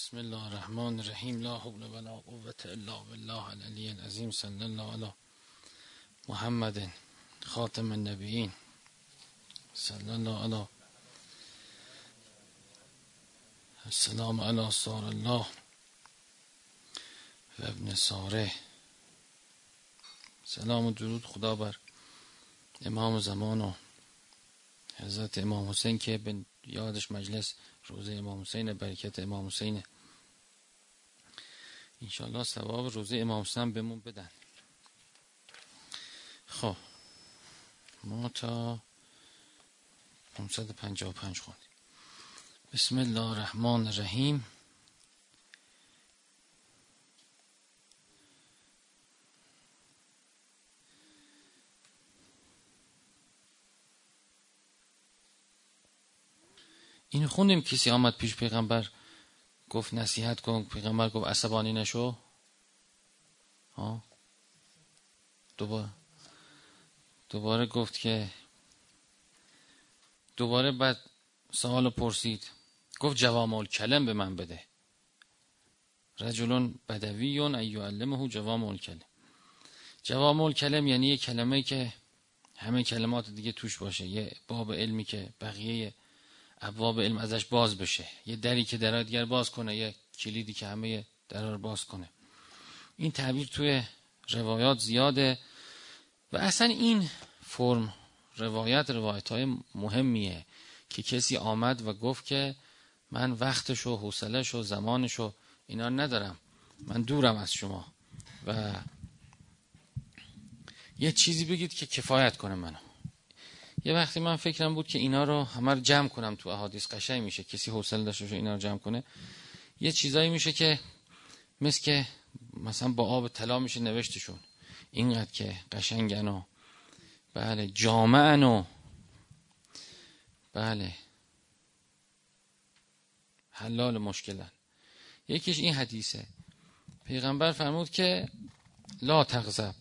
بسم الله الرحمن الرحیم. لا حول ولا قوة الا بالله العلی العظیم. صلی الله علی محمد خاتم النبیین. صلی الله علی السلام علی سار الله و ابن ساره سلام و درود خدا بر امام زمان و حضرت امام حسین که به یادش مجلس روزه امام حسین برکت امام حسین. انشالله ثواب روزه امام حسین بهمون بدن. خب ما تا 555 خوندیم. بسم الله الرحمن الرحیم. این خوندیم کسی آمد پیش پیغمبر گفت نصیحت کن پیغمبر گفت عصبانی نشو. ها؟ دوباره دوباره گفت که دوباره بعد سوال پرسید. گفت جوام کلم به من بده. رجلون بدویون ایعلمه جوام کلم جوام کلم یعنی یه کلمه که همه کلمات دیگه توش باشه. یه باب علمی که بقیه ابواب علم ازش باز بشه. یه دری که درها دیگر باز کنه یه کلیدی که همه درها رو باز کنه. این تعبیر توی روایات زیاده و اصلا این فرم روایت روایت های مهمیه که کسی آمد و گفت که من وقتش و حوصلش و زمانش و اینا ندارم. من دورم از شما. و یه چیزی بگید که کفایت کنه منو. یه وقتی من فکرم بود که اینا رو همه رو جمع کنم تو احادیث قشنگ میشه. کسی حوصله داشته باشه اینا رو جمع کنه. یه چیزایی میشه که مثل که مثلا با آب طلا میشه نوشتشون. اینقدر که قشنگن و بله جامعن و بله. حلال مشکلن. یکیش این حدیثه. پیغمبر فرمود که لا تغضب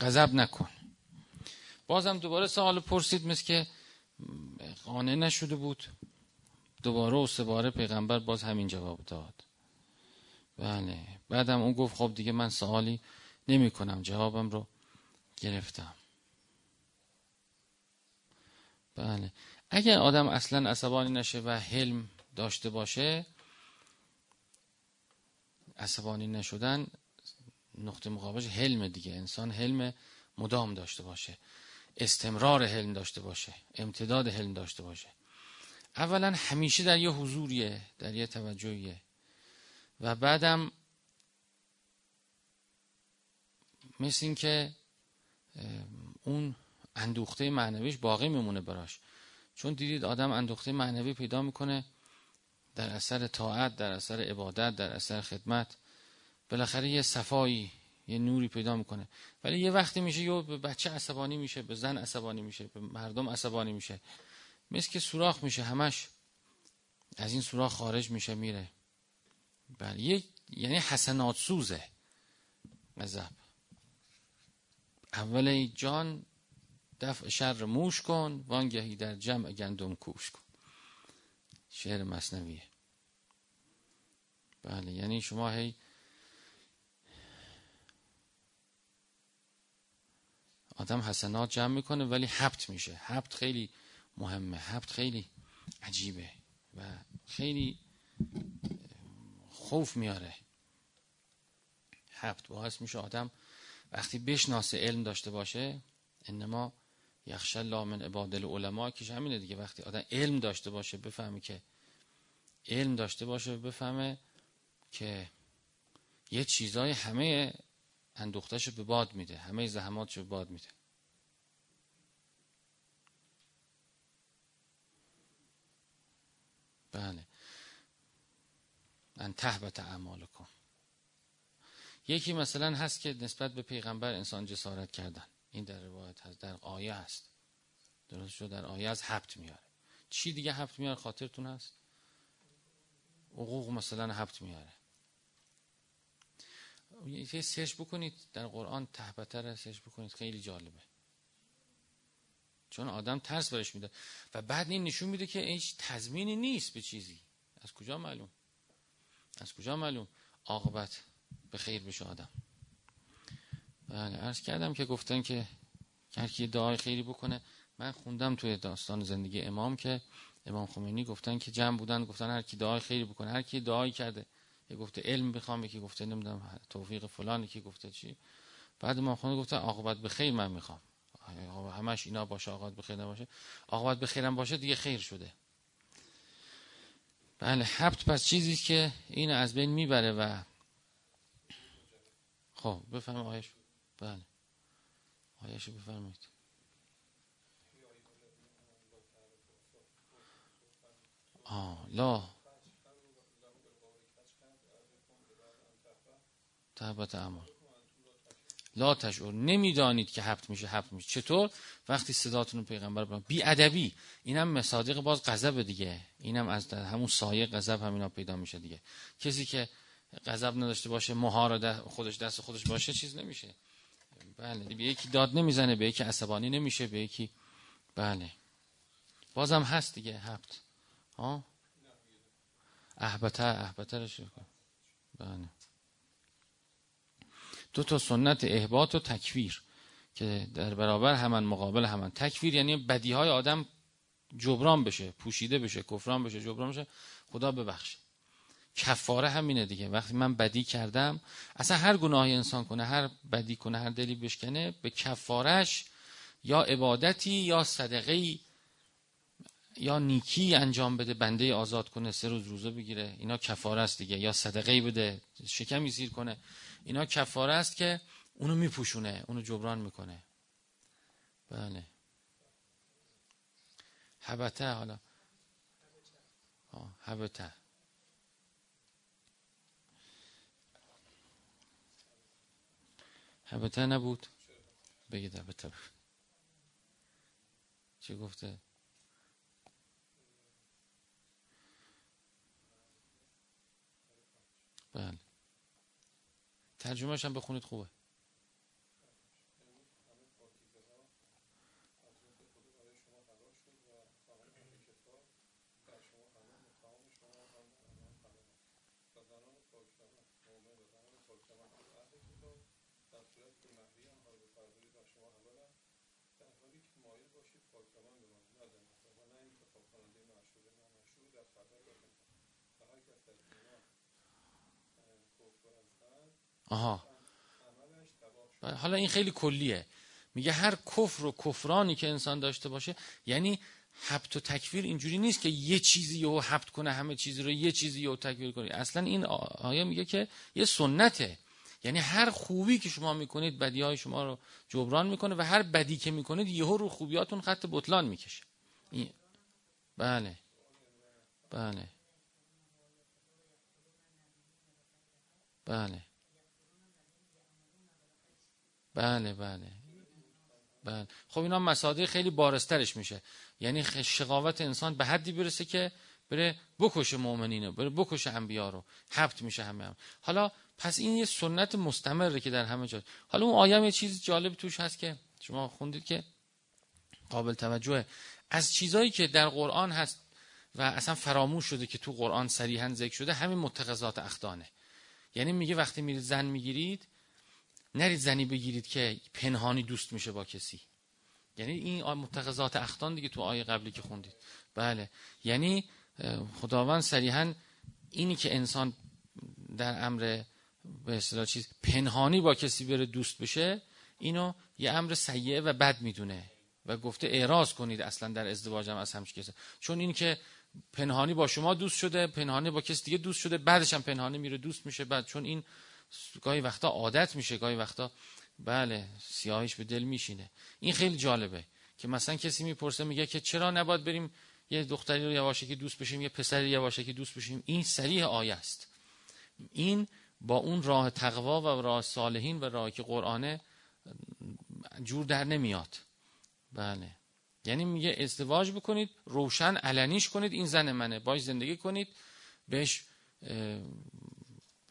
غضب نکن. بازم دوباره سوال پرسید مثل که قانع نشده بود. دوباره و سه پیغمبر باز همین جواب داد. بله بعدم اون گفت خب دیگه من سوالی نمی کنم جوابم رو گرفتم. بله اگر آدم اصلا عصبانی نشه و حلم داشته باشه عصبانی نشدن نقطه مقابلش حلم دیگه. انسان حلم مدام داشته باشه. استمرار حلم داشته باشه امتداد حلم داشته باشه. اولا همیشه در یه حضوریه در یه توجهیه. و بعدم مثل این که اون اندوخته معنویش باقی میمونه براش. چون دیدید آدم اندوخته معنوی پیدا می‌کنه در اثر طاعت در اثر عبادت در اثر خدمت. بالاخره یه صفایی یه نوری پیدا می‌کنه. ولی یه وقتی میشه یه به بچه عصبانی میشه به زن عصبانی میشه به مردم عصبانی میشه. مثل که سوراخ میشه همش. از این سوراخ خارج میشه میره. بله یه یعنی حسنات سوزه. غضب اول جان دفع شر موش کن وانگهی در جمع گندم کوش کن. شعر مصنویه. بله یعنی شما هی آدم حسنات جمع می‌کنه ولی حبت میشه. حبت خیلی مهمه. حبت خیلی عجیبه و خیلی خوف میاره. حبت باعث میشه آدم وقتی بشناسه علم داشته باشه انما یخش الله من عباد العلماء که همینه دیگه. وقتی آدم علم داشته باشه بفهمه که علم داشته باشه بفهمه که یه چیزای همه اندوختش به باد میده. همه زحماتش به باد میده. بله. ان تهبت اعمالکم. یکی مثلا هست که نسبت به پیغمبر انسان جسارت کردن. این در روایت هست. در آیه هست. درست شد. در آیه از حبت میاره. چی دیگه حبت میاره؟ خاطرتون هست؟ حقوق مثلا حبت میاره. یه سرچ بکنید در قرآن تهبته را سرچ بکنید. خیلی جالبه. چون آدم ترس برش میده و بعد این نشون میده که هیچ تضمینی نیست به چیزی. از کجا معلوم؟ از کجا معلوم؟ عاقبت به خیر بشه آدم. بله عرض کردم که گفتن که هر کی دعای خیری بکنه من خوندم توی داستان زندگی امام که امام خمینی گفتن که جمع بودن گفتن هر کی دعای خیری بکنه هر کی دعایی کرده یه گفته علم بخوام یکی گفته نمی‌دونم توفیق فلان یکی گفته چی. بعد امام خمینی گفته عاقبت به خیر من می‌خوام. همش اینا باشه عاقبت به خیر نباشه. عاقبت به خیرم باشه دیگه خیر شده. بله حبت پس چیزی که این از بین می‌بره و خب بفهم آیش. بله. آیش بفرمایید. آه لا. تهبت اعمال. لا تشعر. نمی‌دانید که حبت میشه حبت میشه. چطور؟ وقتی صداتون رو پیغمبر برام بی ادبی اینم مصادیق باز غضب دیگه. اینم از همون سایه غضب همینا پیدا میشه دیگه. کسی که غضب نداشته باشه مهار خودش دست خودش باشه چیز نمیشه. بله به یکی داد نمی‌زنه به یکی عصبانی نمیشه به یکی بله. بازم هست دیگه حبت. ها؟ احبته احبته رو کن. بله. دو تا سنت احباط و تکویر که در برابر همان مقابل همان تکویر یعنی بدی های آدم جبران بشه پوشیده بشه کفران بشه جبران بشه. خدا ببخشه. کفاره همینه دیگه. وقتی من بدی کردم اصلا هر گناهی انسان کنه هر بدی کنه هر دلی بشکنه به کفارش یا عبادتی یا صدقه یا نیکی انجام بده بنده آزاد کنه سه روز روزه بگیره. اینا کفاره است دیگه. یا صدقه بده شکمی زیر کنه. اینا کفاره است که اونو میپوشونه اونو جبران می‌کنه. بله. حبته حالا. حبته. حبته نبود؟ بگید حبته. چی گفته بله ترجمهش هم بخونید خوبه. آها. حالا این خیلی کلیه. میگه هر کفر و کفرانی که انسان داشته باشه یعنی حبت و تکفیر اینجوری نیست که یه چیزی رو حبت کنه همه چیزی رو یه چیزی رو تکفیر کنه. اصلا این آیه میگه که یه سنته. یعنی هر خوبی که شما می‌کنید بدی های شما رو جبران می‌کنه و هر بدی که می‌کنید یهو رو خوبیاتون خط بطلان می‌کشه. بله. بله. بله. بله بله. بله. خب اینا مساده خیلی بارسترش میشه. یعنی شقاوت انسان به حدی برسه که بره بکشه مؤمنینو بره بکشه انبیا رو. حبت میشه همه هم. حالا پس این یه سنت مستمره که در همه جا. حالا اون آیه یه چیز جالب توش هست که شما خوندید که قابل توجهه. از چیزایی که در قرآن هست و اصلا فراموش شده که تو قرآن صریحا ذکر شده همین متخذات اخدانه. یعنی میگه وقتی میرید زن می‌گیرید نرید زنی بگیرید که پنهانی دوست میشه با کسی. یعنی این متخذات اختان دیگه تو آیه قبلی که خوندید. بله. یعنی خداوند صریحا اینی که انسان در امر به اصطلاح چیز پنهانی با کسی بره دوست بشه اینو یه امر سیعه و بد می‌دونه و گفته اعراض کنید اصلا در ازدواج هم از همش کسی. چون این که پنهانی با شما دوست شده پنهانی با کسی دیگه دوست شده بعدش هم پنهانی میره دوست میشه بعد چون این گاهی وقتا عادت میشه گاهی وقتا بله سیاهیش به دل میشینه. این خیلی جالبه که مثلا کسی می‌پرسه میگه که چرا نباید بریم یه دختری رو یواشکی دوست بشیم یه پسری یواشکی دوست بشیم؟ این سریح آیه است. این با اون راه تقوا و راه صالحین و راهی که قرآنه جور در نمیاد. بله. یعنی میگه ازدواج بکنید روشن علنیش کنید این زن منه. باش زندگی کنید بهش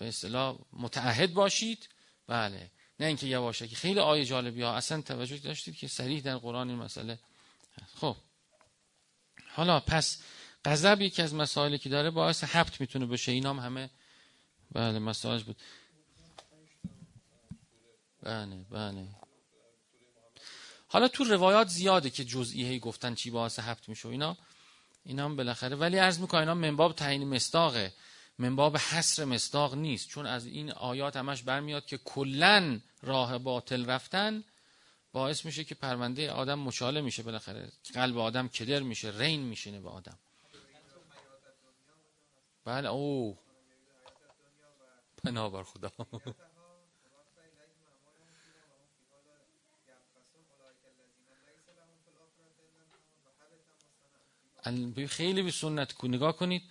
به اصطلاح متعهد باشید. بله. نه اینکه یواشکی. خیلی آیه جالبی ها. اصلا توجه داشتید که سریح در قرآن این مسئله خب. حالا پس غضب یکی از مسائلی که داره باعث حبت می‌تونه بشه. اینام همه بله مساج بود. بله بله. حالا تو روایات زیاده که جزئی گفتن چی باعث هفت میشه اینا. اینا هم بالاخره ولی عرض می‌کنم اینا منباب تعیین مستاقه منباب حصر مستاق نیست. چون از این آیات همش برمیاد که کلا راه باطل رفتن باعث میشه که پرونده آدم مچاله میشه. بالاخره قلب آدم کدر میشه رین میشینه به آدم. بله او. بنابر خدا. خیلی به سنت نگاه کنید.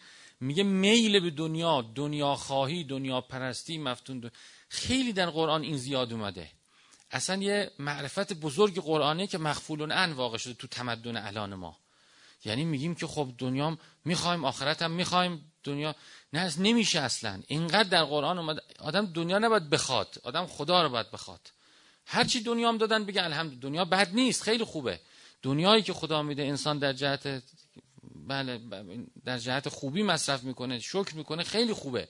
میگه میل به دنیا دنیا خواهی دنیا پرستی مفتون خیلی در قرآن این زیاد اومده. اصلا یه معرفت بزرگ قرآنه که مخفول ان واقع شده تو تمدن الان ما. یعنی میگیم که خب دنیا می‌خوایم آخرت هم می‌خوایم دنیا نه نمیشه اصلا. اینقدر در قرآن اومده آدم دنیا نباید بخواد آدم خدا رو باید بخواد. هرچی دنیا هم دادن بگه الحمد دنیا بد نیست خیلی خوبه. دنیایی که خدا میده انسان در جهت بله در جهت خوبی مصرف می‌کنه شکر می‌کنه خیلی خوبه.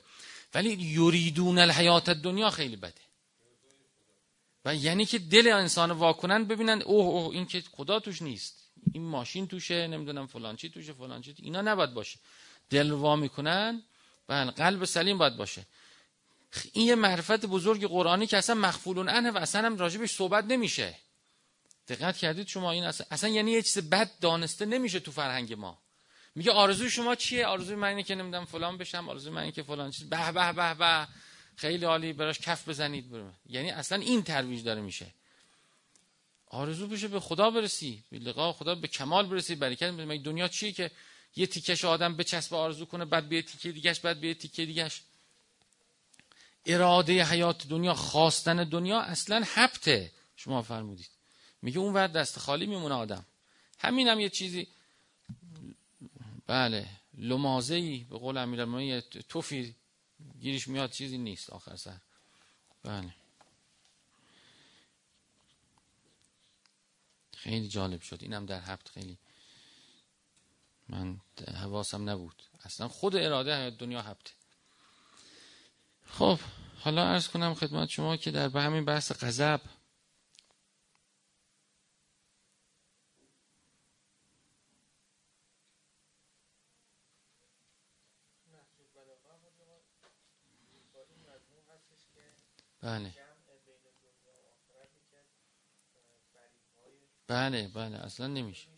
ولی یریدون الحیات دنیا خیلی بده. و یعنی که دل انسان واکنن ببینن اوه اوه این که خدا توش نیست. این ماشین توشه نمی‌دونم فلان چی توشه فلان چی اینا نباید باشه. دل وا می‌کنن بله قلب سلیم باید باشه. این یه معرفت بزرگ قرآنی که اصلا مخفولون انه و اصلا هم راجبش صحبت نمیشه. دقت کردید شما این اصلا, اصلا یعنی یه چیز بد دانسته نمیشه تو فرهنگ ما. میگه آرزوی شما چیه؟ آرزوی من اینه که نمی‌دونم فلان بشم آرزوی من اینه که فلان چیز به به به به. خیلی عالی براش کف بزنید برم. یعنی اصلا این ترویج داره میشه. آرزو بشه به خدا برسی به لقا خدا به کمال برسی برکت مگه دنیا چیه که یه تیکش آدم بچسب آرزو کنه بعد به تیکه دیگهش بعد به تیکه دیگهش؟ اراده حیات دنیا خواستن دنیا اصلا حبته شما فرمودید. میگه اون ور دست خالی میمونه آدم. همین هم یه چیزی بله لمازه ای به قول امیرالمومنین توفی گیرش میاد چیزی نیست آخر سر. بله. خیلی جالب شد. اینم در هفت خیلی من حواسم نبود. اصلا خود اراده دنیا هفته خب حالا ارز کنم خدمت شما که در به همین بحث غضب بله. بله بله اصلا نمیشه.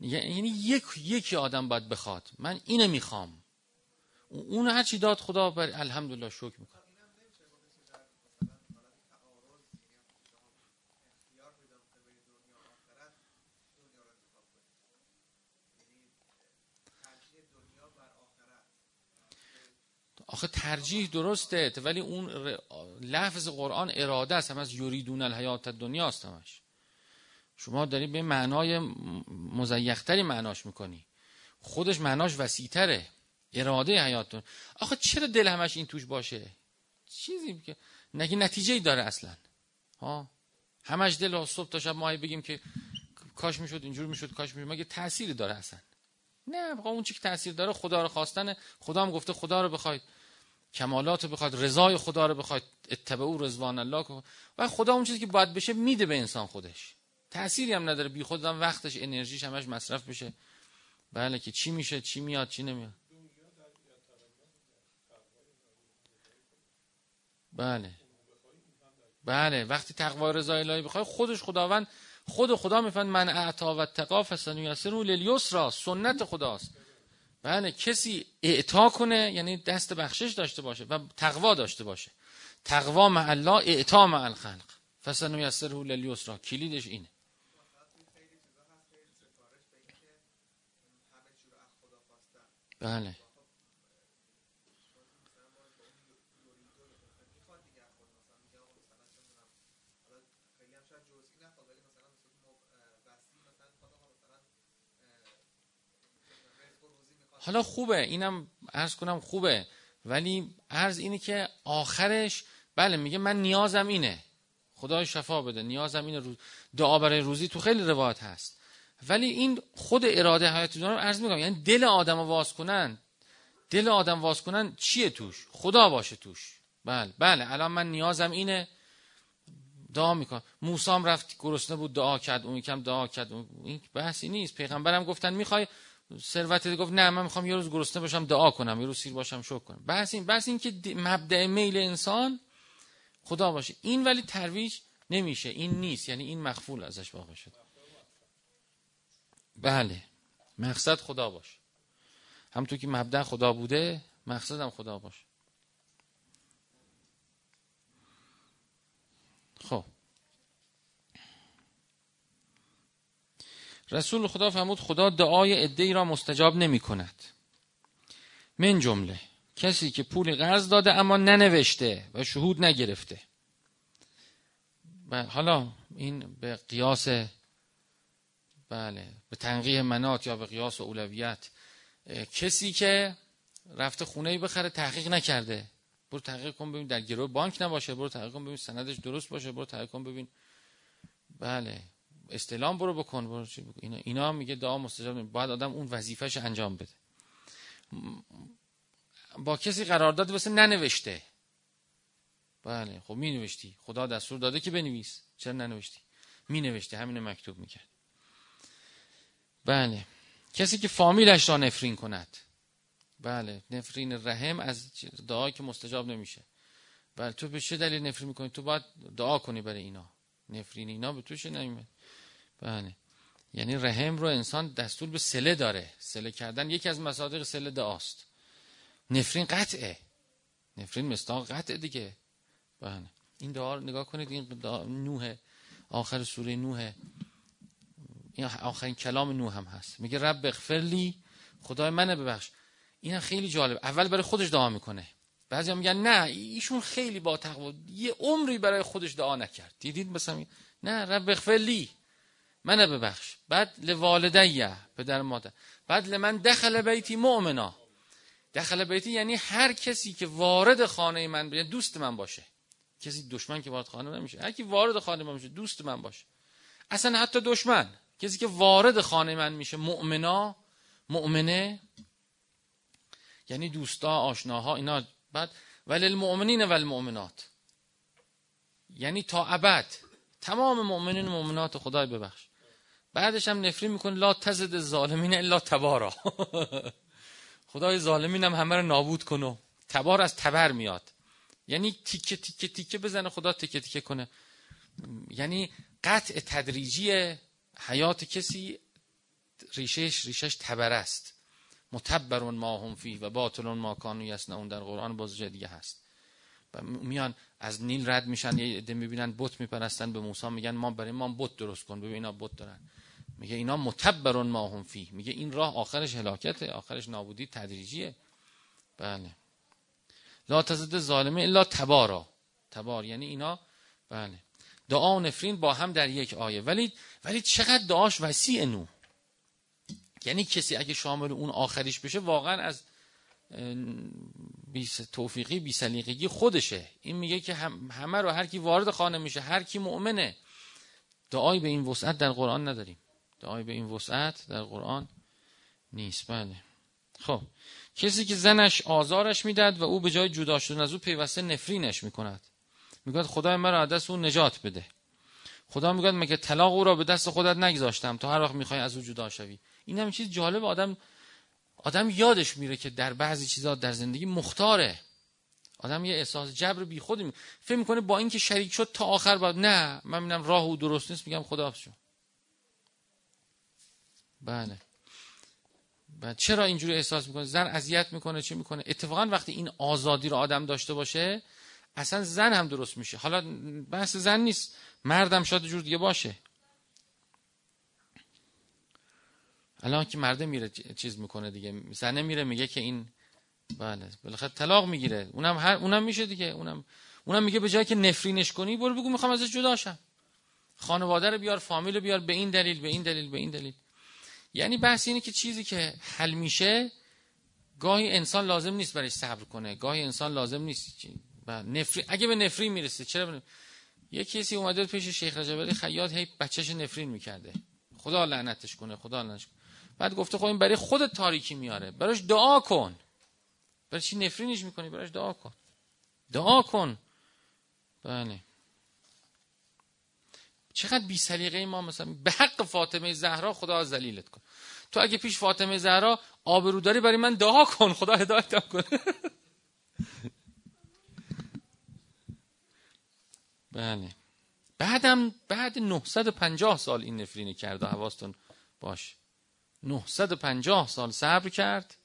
یعنی یک یکی آدم باید بخواد. من اینو می‌خوام. اون هر چی داد خدا بر الحمدلله شکر می‌کنم. آخه ترجیح درسته ولی اون لفظ قرآن اراده است. هم از یریدون الحیات دنیا است همش. شما داری به معنای مزیختری معناش می‌کنی. خودش معناش وسیعتره. اراده حیات آخه چرا دل همش این توش باشه؟ چیزی که نگه نتیجه ای داره اصلا. ها؟ همش دل صبح تا شب ماهی بگیم که کاش می‌شد اینجور می‌شد کاش می‌شد. مگه تأثیری داره اصلا؟ نه اون چی که تاثیر داره خدا رو خواستن خدا هم گفته خدا رو بخواید کمالات رو بخواید رضای خدا رو بخواید اتبعو رضوان الله و خدا اون چیزی که باید بشه میده به انسان خودش. تأثیری هم نداره. بی خود هم وقتش انرژیش همش مصرف بشه. بله که چی میشه چی میاد چی نمیاد. بله. بله. وقتی تقوا رضای الهی بخوای خودش خداوند خود خدا می‌فهمد من اعطا و تقا فسنیسر لیلیسرا سنت خداست. بله کسی اعطا کنه یعنی دست بخشش داشته باشه و تقوا داشته باشه. تقوا مع الله اعطا مع الخلق. فسنیسر لیلیسرا کلیدش اینه. بله. حالا خوبه اینم عرض کنم خوبه. ولی عرض اینه که آخرش بله میگه من نیازم اینه. خدای شفا بده نیازم اینه دعا برای روزی تو خیلی روایت هست. ولی این خود اراده حیات دنیا رو عرض می‌کنم. یعنی دل آدم واز کنن. دل آدم واز کنن چیه توش؟ خدا باشه توش. بله بله الان من نیازم اینه. دعا میکن موسام رفت گرسنه بود دعا کرد اون یکم دعا کرد. این بحثی نیست. پیغمبرم گفتن می‌خوای ثروت گفت نه من می‌خوام یه روز گرسنه باشم دعا کنم یه روز سیر باشم شکر کنم. بحث این بحث این که مبدع میل انسان خدا باشه. این ولی ترویج نمیشه این نیست یعنی این مخفول ازش واقع شد. بله مقصد خدا باشه. همونطور که مبدع خدا بوده مقصدم خدا باشه خب رسول خدا فرمود خدا دعای ادهی را مستجاب نمی کند من جمله کسی که پول قرض داده اما ننوشته و شهود نگرفته. و حالا این به قیاس بله به تنقیه منات یا به قیاس اولویت کسی که رفته خونه ای بخره تحقیق نکرده. برو تحقیق کن ببین در گروه بانک نباشه برو تحقیق کن ببین سندش درست باشه برو تحقیق کن ببین. بله. استلام برو بکن برو چی بکن. اینا, اینا میگه دعا مستجاب باید آدم اون وظیفهش انجام بده. با کسی قرارداد واسه ننوشته. بله خب می نوشتی خدا دستور داده که بنویس. چرا ننوشتی؟ می نوشتی همین مکتوب می‌کرد. بله. کسی که فامیلش را نفرین کند. بله نفرین رحم از دعایی که مستجاب نمیشه. بله تو به چه دلیل نفرین می‌کنی؟ تو باید دعا کنی برای اینا. نفرین اینا به توش نمیاد بله. یعنی رحم رو انسان دستور به سله داره. سله کردن یکی از مصادیق سله دعاست. نفرین قطعه. نفرین مستاق قطعه دیگه. بله. این دعا نگاه کنید این دعا نوح آخر سوره نوح. این آخرین کلام نوح هم هست. میگه رب اغفرلی خدای منه ببخش. این خیلی جالب. اول برای خودش دعا می‌کنه. بعضی میگن نه ایشون خیلی با تقوا. یه عمری برای خودش دعا نکرد. دیدید مثلا؟ نه رب اغفرلی منه ببخش. بعد لوالدیه پدر مادر. بعد لمن دخل بیتی مؤمنا. دخل بیتی یعنی هر کسی که وارد خانه من بیاد دوست من باشه. کسی دشمن که وارد خانه نمیشه هر کی وارد خانه من میشه دوست من باشه. اصلا حتی دشمن. کسی که وارد خانه من میشه مؤمنا مؤمنه. یعنی دوستا آشناها اینا. بعد ولی المؤمنین و المؤمنات یعنی تا ابد. تمام مؤمنین و مؤمنات خدای ببخش. بعدش هم نفری می‌کنه لا تزد ظالمین الا تبارا. خدای ظالمین هم همه رو نابود کنه تبار از تبر میاد. یعنی تیکه تیکه تیکه بزنه خدا تیکه تیکه کنه. یعنی قطع تدریجی حیات کسی ریشش ریشش تبر است. متبرون ما هم فی و باطلون ما کانو اون در قرآن باز دیگه هست. و میان از نیل رد میشن یه عده می‌بینن بت میپرستن به موسی میگن ما برای ما بت درست کن ببین اینا بت دارن. میگه اینا متبرون ما هم فی میگه این راه آخرش هلاکته آخرش نابودی تدریجیه. بله. لا تزد ظالمه الا تبارا. تبار یعنی اینا بله. دعا و نفرین با هم در یک آیه. ولی ولی چقدر دعاش وسیع نو. یعنی کسی اگه شامل اون آخریش بشه واقعا از بی توفیقی بی سلیقگی خودشه. این میگه که همه رو هر کی وارد خانه میشه هر کی مؤمنه. دعایی به این وسعت در قرآن نداریم. دعایی به این وسعت در قرآن نیست. بله. خب. کسی که زنش آزارش می‌داد و او به جای جدا شدن از او پیوسته نفرینش می‌کند. میگه خدای مرا دست او نجات بده. خدا میگه مگه طلاق او را به دست خودت نگذاشتم تا هر وقت می‌خوای از او جدا شوی؟ این هم چیز جالب. آدم آدم یادش میره که در بعضی چیزا در زندگی مختاره. آدم یه احساس جبر بی خودی می... فکر می‌کنه با اینکه شریک شد تا آخر بعد. نه من می‌بینم راه او درست نیست میگم خدا شو. بله. بعد چرا اینجوری احساس می‌کنه زن اذیت می‌کنه چی می‌کنه؟ اتفاقا وقتی این آزادی رو آدم داشته باشه اصلا زن هم درست میشه. حالا بحث زن نیست. مردم شاید جور دیگه باشه. الان که مرده میره چیز می‌کنه دیگه. زنه میره میگه که این بله بالاخره طلاق می‌گیره. اونم هر اونم میشه دیگه. اونم اونم میگه به جای که نفرینش کنی برو بگو می‌خوام ازش جدا شم. خانواده رو بیار فامیل رو بیار به این دلیل به این دلیل به این دلیل. یعنی بحث اینه که چیزی که حل میشه گاهی انسان لازم نیست برای صبر کنه گاهی انسان لازم نیست نفری اگه به نفرین می‌رسه چرا بنفرین؟ یه کسی اومده پیش شیخ رجب خیاط هی بچهش نفرین می‌کرده. خدا لعنتش کنه خدا لعنتش کنه. بعد گفته خب این برای خود تاریکی میاره براش دعا کن. برای چی نفرینش می‌کنی؟ برایش دعا کن. دعا کن. بله. چقدر بی سلیقه ما مثلا؟ به حق فاطمه زهرا خدا ذلیلت کن. تو اگه پیش فاطمه زهرا آبرو داری برای من دعا کن. خدا هدایت کن بله. بعدم بعد 950 سال این نفرینی کرده حواستون باش. 950 سال صبر کرد.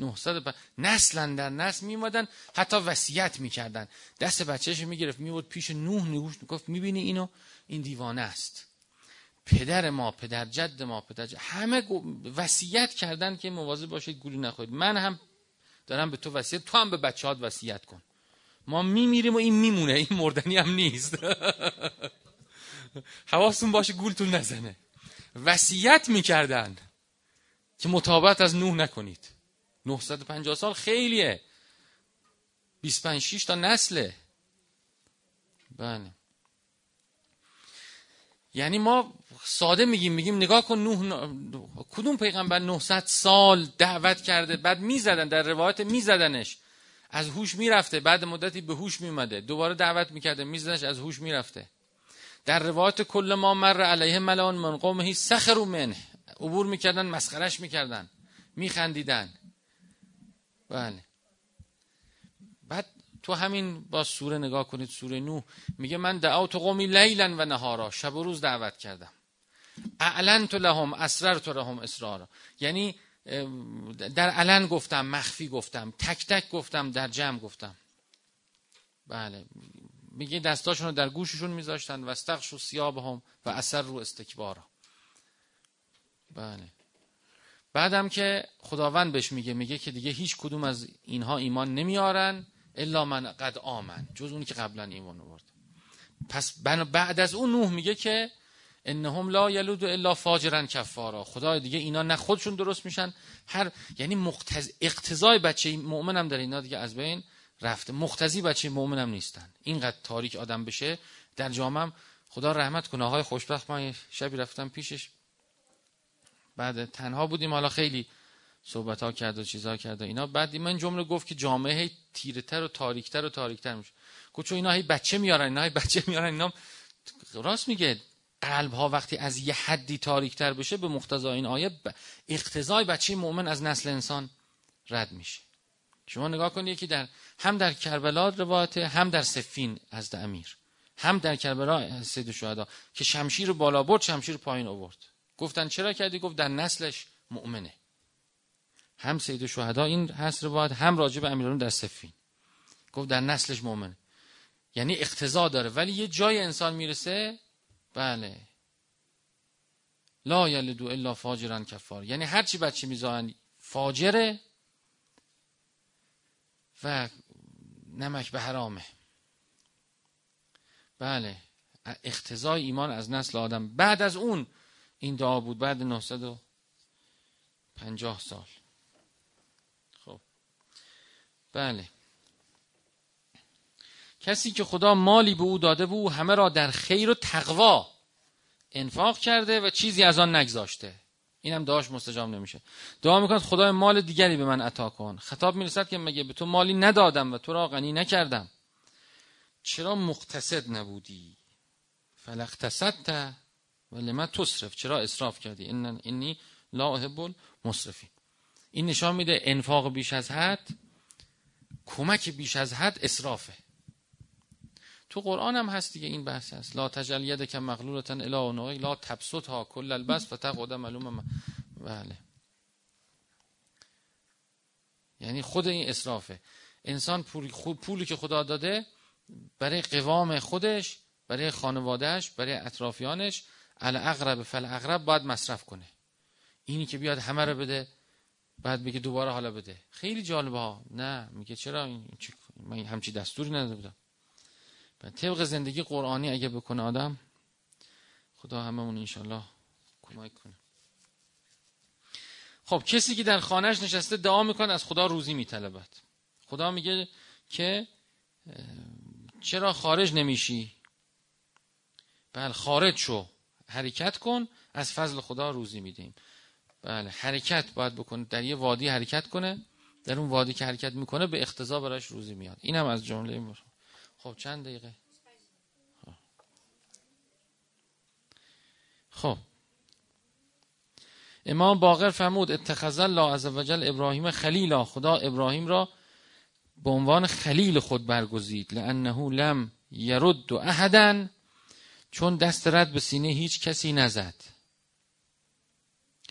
900 نسلا در نسل میمادن حتی وصیت می‌کردن. دست بچهش می‌گرفت میبود پیش نوح نگوش می‌گفت می‌بینی اینو؟ این دیوانه است. پدر ما پدر جد ما پدر جد همه وصیت کردن که مواظب باشید گولی نخورید. من هم دارم به تو وصیت تو هم به بچه‌هات وصیت کن. ما میمیریم و این میمونه. این مردنی هم نیست. حواستون باشه گولتون نزنه. وصیت می‌کردن که مطابقت از نوح نکنید. 950 سال خیلیه. 25 6 تا نسله. بله. یعنی ما ساده میگیم میگیم نگاه کن نوح کدوم پیغمبر 900 سال دعوت کرده بعد می‌زدن در روایت میزدنش. از هوش می‌رفته بعد مدتی به هوش میومده دوباره دعوت می‌کرده میزدنش از هوش می‌رفته. در روایت کل ما مر علیه ملان من قومه سخروا منه. عبور می‌کردن مسخرش می‌کردن. میخندیدن. بله. بعد تو همین با سوره نگاه کنید سوره نو میگه من دعوت قومی لیلا و نهارا شب و روز دعوت کردم. اعلنت لهم اسررت لهم اسرارا. یعنی در علن گفتم مخفی گفتم تک تک گفتم در جمع گفتم. بله. میگه دستاشون رو در گوششون میذاشتن و استخش و سیاب هم و اثر رو استکبارا. بله. بعدم که خداوند بهش میگه میگه که دیگه هیچ کدوم از اینها ایمان نمیارن الا من قد آمن جز اونی که قبلا ایمان آورد. پس بعد از اون نوح میگه که انهم لا یلود الا فاجرا کفارا. خدا دیگه اینا نه خودشون درست میشن هر یعنی مقتض... اقتضای بچه مؤمن هم در اینا دیگه از بین رفته. مقتضی بچه مؤمن هم نیستن. اینقدر تاریک آدم بشه. در جامعه خدا رحمت کنه. آقای خوشبخت من شبی رفتم پیشش. بعد تنها بودیم حالا خیلی صحبت ها کرد و چیزها کرد و اینا. بعد من جمله گفت که جامعه هی تیره تر و تاریکتر و تاریکتر میشه. گفت چون اینا هی بچه میارن اینا هی بچه میارن اینا راست میگه قلب ها وقتی از یه حدی تاریکتر بشه به مقتضای این آیه اقتضای بچه مؤمن از نسل انسان رد میشه. شما نگاه کنید که در هم در کربلا روایت هم در سفین از امیر هم در کربلا سید شهدا که شمشیر بالا برد شمشیر پایین آورد. گفتن چرا کردی؟ گفت در نسلش مؤمنه. هم سید شهدا این هست روایت هم راجب امیران در سفین گفت در نسلش مؤمنه. یعنی اقتضا داره. ولی یه جای انسان می‌رسه؟ بله. لا یلدو الا فاجران کفار. یعنی هر چی بچه می‌ذارن فاجره و نمک به حرامه. بله. اختزای ایمان از نسل آدم. بعد از اون این دعا بود بعد 950 سال. خب. بله. کسی که خدا مالی به او داده بود همه را در خیر و تقوا انفاق کرده و چیزی از آن نگذاشته. اینم دعاش مستجاب نمیشه. دعا می‌کنه خدای مال دیگری به من عطا کن. خطاب می‌رسد که مگه به تو مالی ندادم و تو را غنی نکردم. چرا مقتصد نبودی؟ فلقتصدت و لما تصرف. چرا اصراف کردی؟ این اینی لا احب المصرفین این نشان میده انفاق بیش از حد کمک بیش از حد اصرافه. تو قرآن هم هست دیگه این بحث هست. لا تجل که مغلولتن الا لا تبسط ها کل البس و تقعد معلوم بله. یعنی خود این اصرافه. انسان پولی که خدا داده برای قوام خودش برای خانوادهش برای اطرافیانش الاغرب فل اغرب باید مصرف کنه. اینی که بیاد همه رو بده بعد میگه دوباره حالا بده. خیلی جالبه ها. نه میگه چرا این من همچی دستوری نداده بودم طبق زندگی قرآنی اگه بکنه آدم خدا هممون انشالله کمک کنه. خب کسی که در خانهش نشسته دعا می‌کنه از خدا روزی میطلبد. خدا میگه که چرا خارج نمیشی؟ بله خارج شو. حرکت کن از فضل خدا روزی میدیم. بله حرکت باید بکنه در یه وادی حرکت کنه در اون وادی که حرکت می‌کنه به اقتضا براش روزی میاد. اینم از جمله خب چند دقیقه؟ خب. امام باقر فرمود اتخذ الله عز وجل ابراهیم خلیلا خدا ابراهیم را به عنوان خلیل خود برگزید لانه لم یرد احدا چون دست رد به سینه هیچ کسی نزد.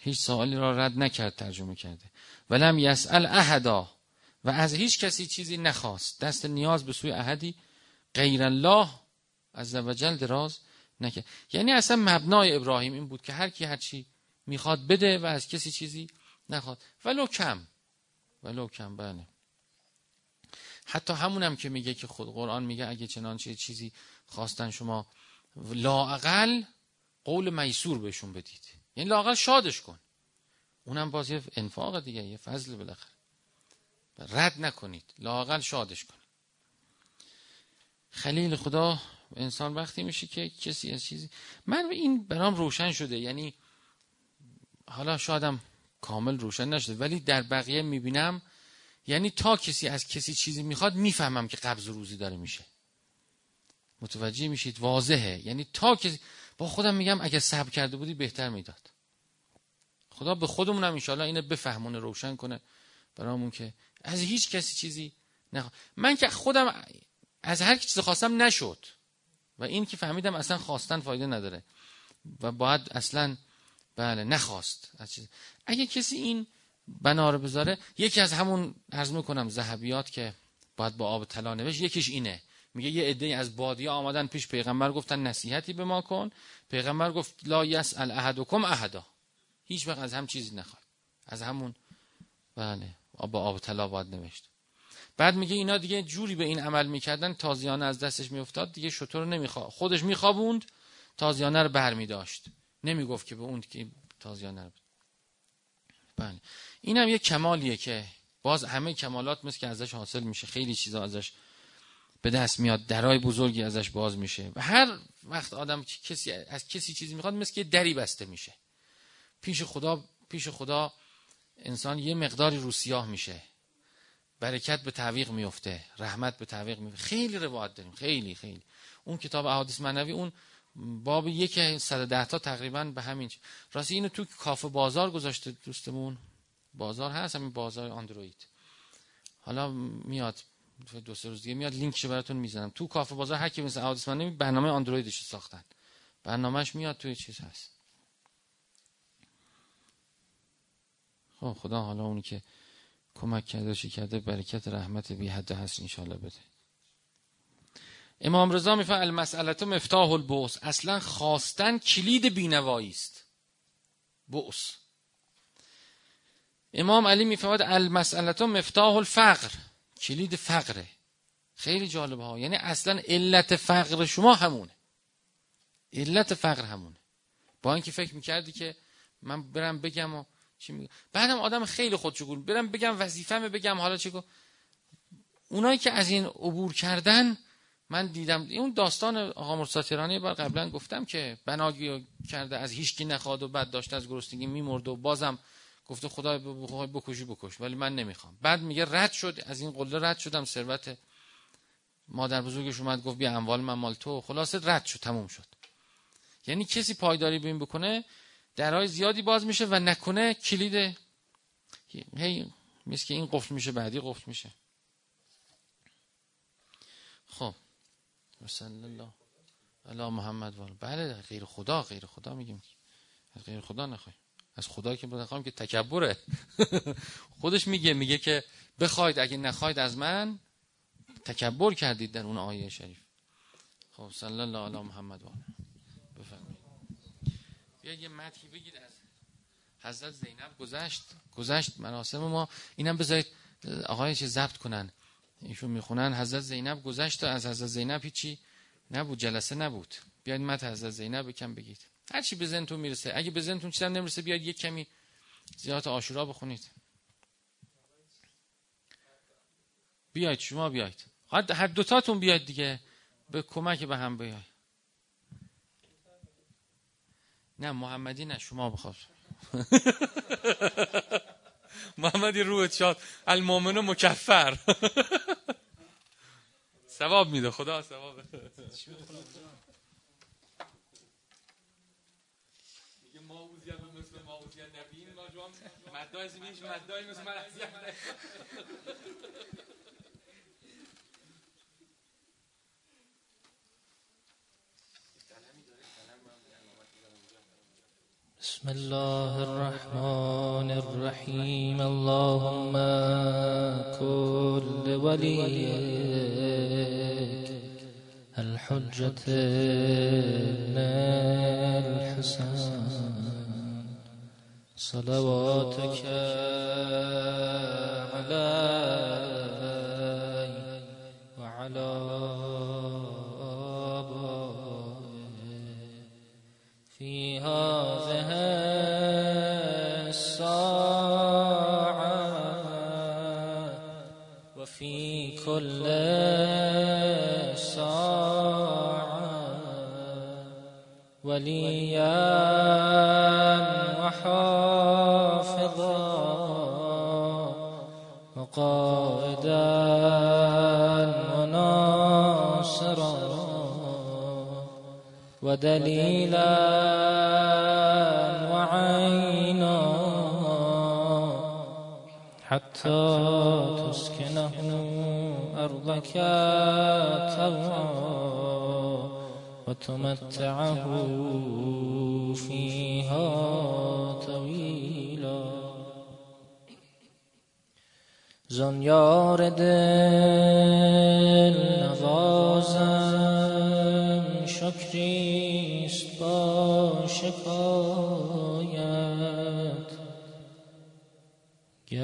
هیچ سوالی را رد نکرد ترجمه کرده. ولم یسأل احدا و از هیچ کسی چیزی نخواست. دست نیاز به سوی احدی غیر الله عز وجل دراز نکرد. یعنی اصلا مبنای ابراهیم این بود که هر کی هر چی می‌خواد بده و از کسی چیزی نخواد. ولو کم. ولو کم بله. حتی همونم که میگه که خود قرآن میگه اگه چنانچه چیزی خواستن شما لاقل قول میسور بهشون بدید. یعنی لاقل شادش کن. اونم باز یه انفاق دیگه یه فضل بالاخره. رد نکنید. لاقل شادش کنید خلیل خدا انسان وقتی میشه که کسی از چیزی من این برام روشن شده. یعنی حالا شادم کامل روشن نشده ولی در بقیه می‌بینم یعنی تا کسی از کسی چیزی می‌خواد می‌فهمم که قبض روزی داره میشه. متوجه میشید؟ واضحه. یعنی تا کسی با خودم میگم اگه صبر کرده بودی بهتر می‌داد. خدا به خودمونم انشالله اینه بفهمونه روشن کنه برامون که از هیچ کسی چیزی نخوا... من که خودم از هر چیزی خواستم نشد. و این که فهمیدم اصلا خواستن فایده نداره. و باید اصلا بله نخواست از چیز. اگه کسی این بنا رو بذاره یکی از همون عرض می‌کنم ذهبیات که باید با آب طلا نوشت یکیش اینه. میگه یه عده از بادیه آمدن پیش پیغمبر گفتن نصیحتی به ما کن. پیغمبر گفت لا یسأل احدکم احدا. هیچ وقت از هم چیزی نخواد. از همون بله با آب طلا باید نوشت. بعد میگه اینا دیگه جوری به این عمل می‌کردن تازیانه از دستش میافتاد دیگه شطور نمی‌خواد خودش میخوابوند تازیانه رو برمیداشت. نمی‌گفت که به اون که تازیانه رو بله. این هم یه کمالیه که باز همه کمالات مثل که ازش حاصل میشه. خیلی چیزا ازش به دست میاد درای بزرگی ازش باز میشه. و هر وقت آدم کسی از کسی چیزی می‌خواد مثل که دری بسته میشه. پیش خدا پیش خدا انسان یه مقداری رو سیاه میشه. برکت به تعویق میفته رحمت به تعویق میفته. خیلی روایت داریم خیلی خیلی. اون کتاب احادیث معنوی اون باب یک 110 تا تقریبا به همین راستی اینو تو کافه بازار گذاشته دوستمون. بازار هست همین بازار اندروید حالا میاد دو سه روز دیگه میاد لینکش براتون می‌زنم. تو کافه بازار هر کی مثل معنوی برنامه اندرویدش ساختن. برنامهش میاد توی چیز هست. خب خدا حالا اونی که کمک کرده چی کرده برکت رحمت بی حد هست انشالله بده. امام رضا میفهم المسئلت مفتاح البوس اصلا خواستن کلید بینوایی است. بوس امام علی می‌فهمد المسئلت مفتاح الفقر. کلید فقره. خیلی جالبه ها. یعنی اصلا علت فقر شما همونه. علت فقر همونه. با اینکه فکر می‌کردی که من برم بگم و چی میگه بعدم آدم خیلی خودشگون. برم بگم وظیفه‌مه بگم. حالا چیکو اونایی که از این عبور کردن من دیدم. اون داستان آقا مرساتیرانی بار قبلا گفتم که بناگی کرده از هیچکی نخواد و بعد داشته از گرسنگی میمرد و بازم گفته خدا بکشی بکش. ولی من نمی‌خوام. بعد میگه رد شد. از این قله رد شدم. ثروت مادر بزرگش اومد گفت بیا اموال من مال تو. خلاصه رد شد. تموم شد. یعنی کسی پایداری بین بکنه درهای زیادی باز میشه و نکنه کلید. هی مثل که این قفل میشه بعدی قفل میشه. خب. صلی الله علی محمد وال بله غیر خدا غیر خدا میگیم. غیر خدا نخوای از خدا که بخوام که تکبره. خودش میگه میگه که بخواید اگه نخواید از من تکبر کردید در اون آیه شریف. خب صلی الله علی محمد وال بفرمایید. بیا یه مدحی بگید از حضرت زینب. گذشت گذشت مراسم ما. اینم بذارید آقای چه ضبط کنن. ایشون می‌خونن حضرت زینب گذشت. و از حضرت زینب هیچی نبود جلسه نبود. بیاید مت حضرت زینب کم بگید. هر چی به ذهنتون می‌رسه. اگه به ذهنتون چیزی نمی‌رسه بیاید یک کمی زیاد عاشورا بخونید. بیاید شما بیاید. هر دوتاتون بیاید دیگه. به کمک به هم بیاید. نه محمدی نه شما بخواد. محمد روحت شاد المؤمن مکفر. ثواب میده خدا ثواب tinha Debinho, nós vamos. Mas dois bichos, mas dois nos maravilhas. بسم الله الرحمن الرحيم اللهم كل وليك الحجة ابن الحسن صلواتك عليه وعلى آبائه. في هذه الساعة وفي كل ساعة وليا وحافظا ودليلا وعينا حتى تسكنه أرضك طوعا وتمتعه فيها طويلا. زنیار دل نوازم شکریست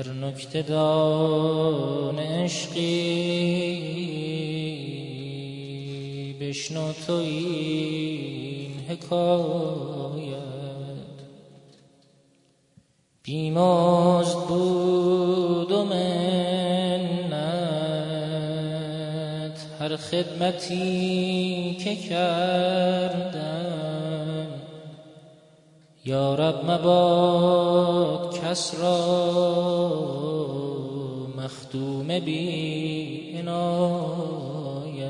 گر نکته دان عشقی. بشنو تو این حکایت. بیمازد بود و منت. هر خدمتی که کردم یا رب مباد کس را مخدوم بی عنایت.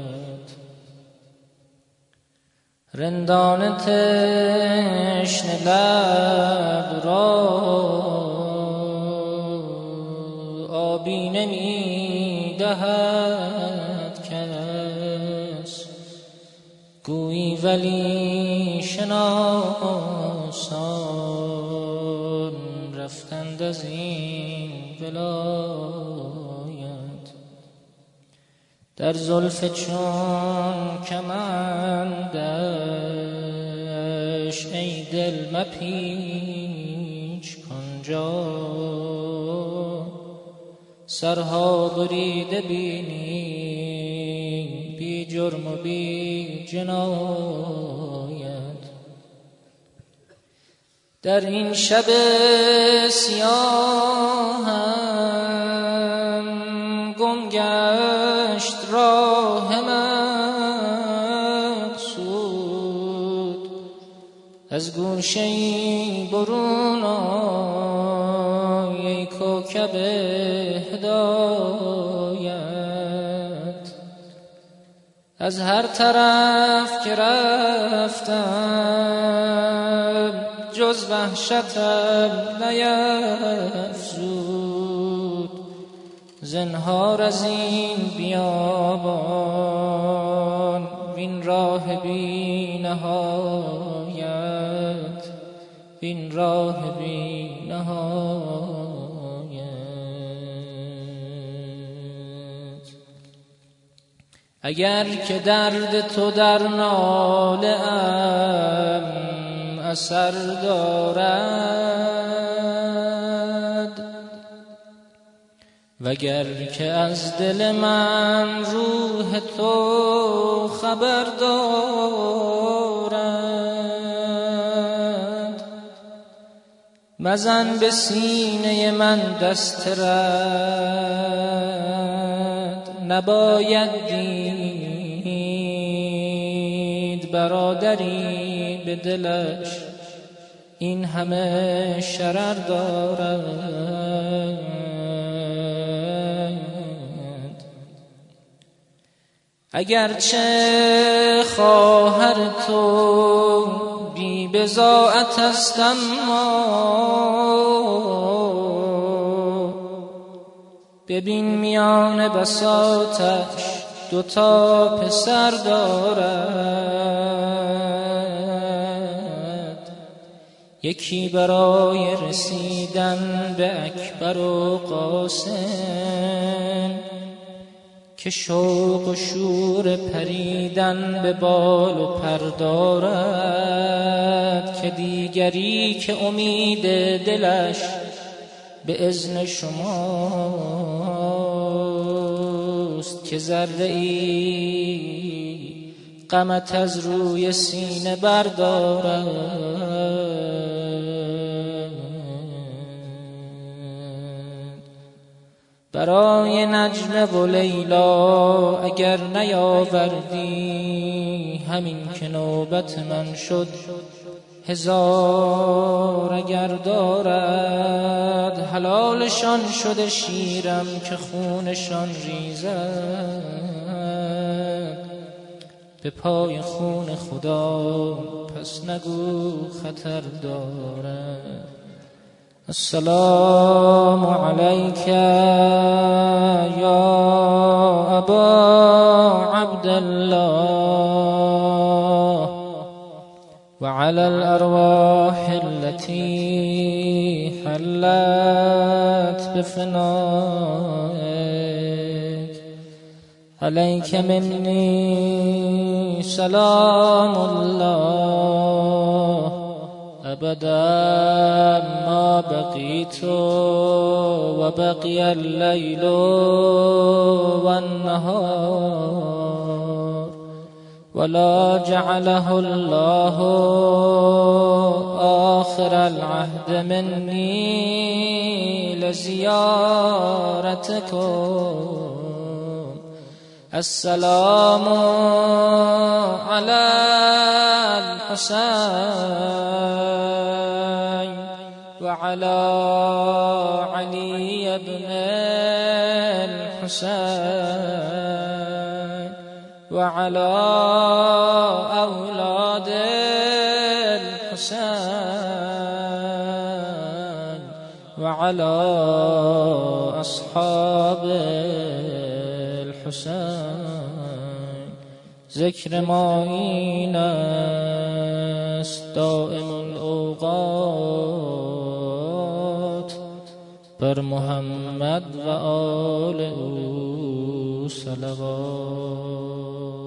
رندان تشن لب را آبی نمی دهد کس. گویی ولی شناسان رفتند از این ولایت. در زلف چون کمندش ای دل مپیچ کنجا سرها بریده بینی بی جرم و بی جنایت در این شب سیاهم گم گشت راه مقصود. از گوشه برون آی کوکب هدایت. از هر طرف که رفتم جز وحشتم نیفزود زنهار از این بیابان وین راه بی نهایت وین راه بی نهایت اگر که درد تو در ناله ام اثر دارد. وگر که از دل من روح تو خبر دارد. مزن به سینه من دست رد. نباید دید برادری به دلش. این همه شرر دارد. اگرچه خواهر تو بی بزاعت است اما ببین میان بساتش دوتا پسر دارد. یکی برای رسیدن به اکبر و قاسم که شوق و شور پریدن به بال و پر دارد که دیگری که امید دلش به ازن شماست که ذره ای غمت از روی سینه بردارد. برای نجم و لیلا اگر نیاوردی همین که نوبت من شد. هزار اگر دارد حلالشان شده شیرم که خونشان ریزد. به پای خون خدا پس نگو خطر دارد. السلام عليك يا أبا عبد الله وعلى الأرواح التي حلت بفنائك. عليك مني سلام الله أبدا ما بقيت وبقي الليل والنهار ولا جعله الله آخر العهد مني لزيارتكم. السلام على الحسين. وعلى علي بن الحسين وعلى أولاد الحسين وعلى أصحاب الحسين. ذکر ما دائم الاوقات بر محمد و آل او صلوات.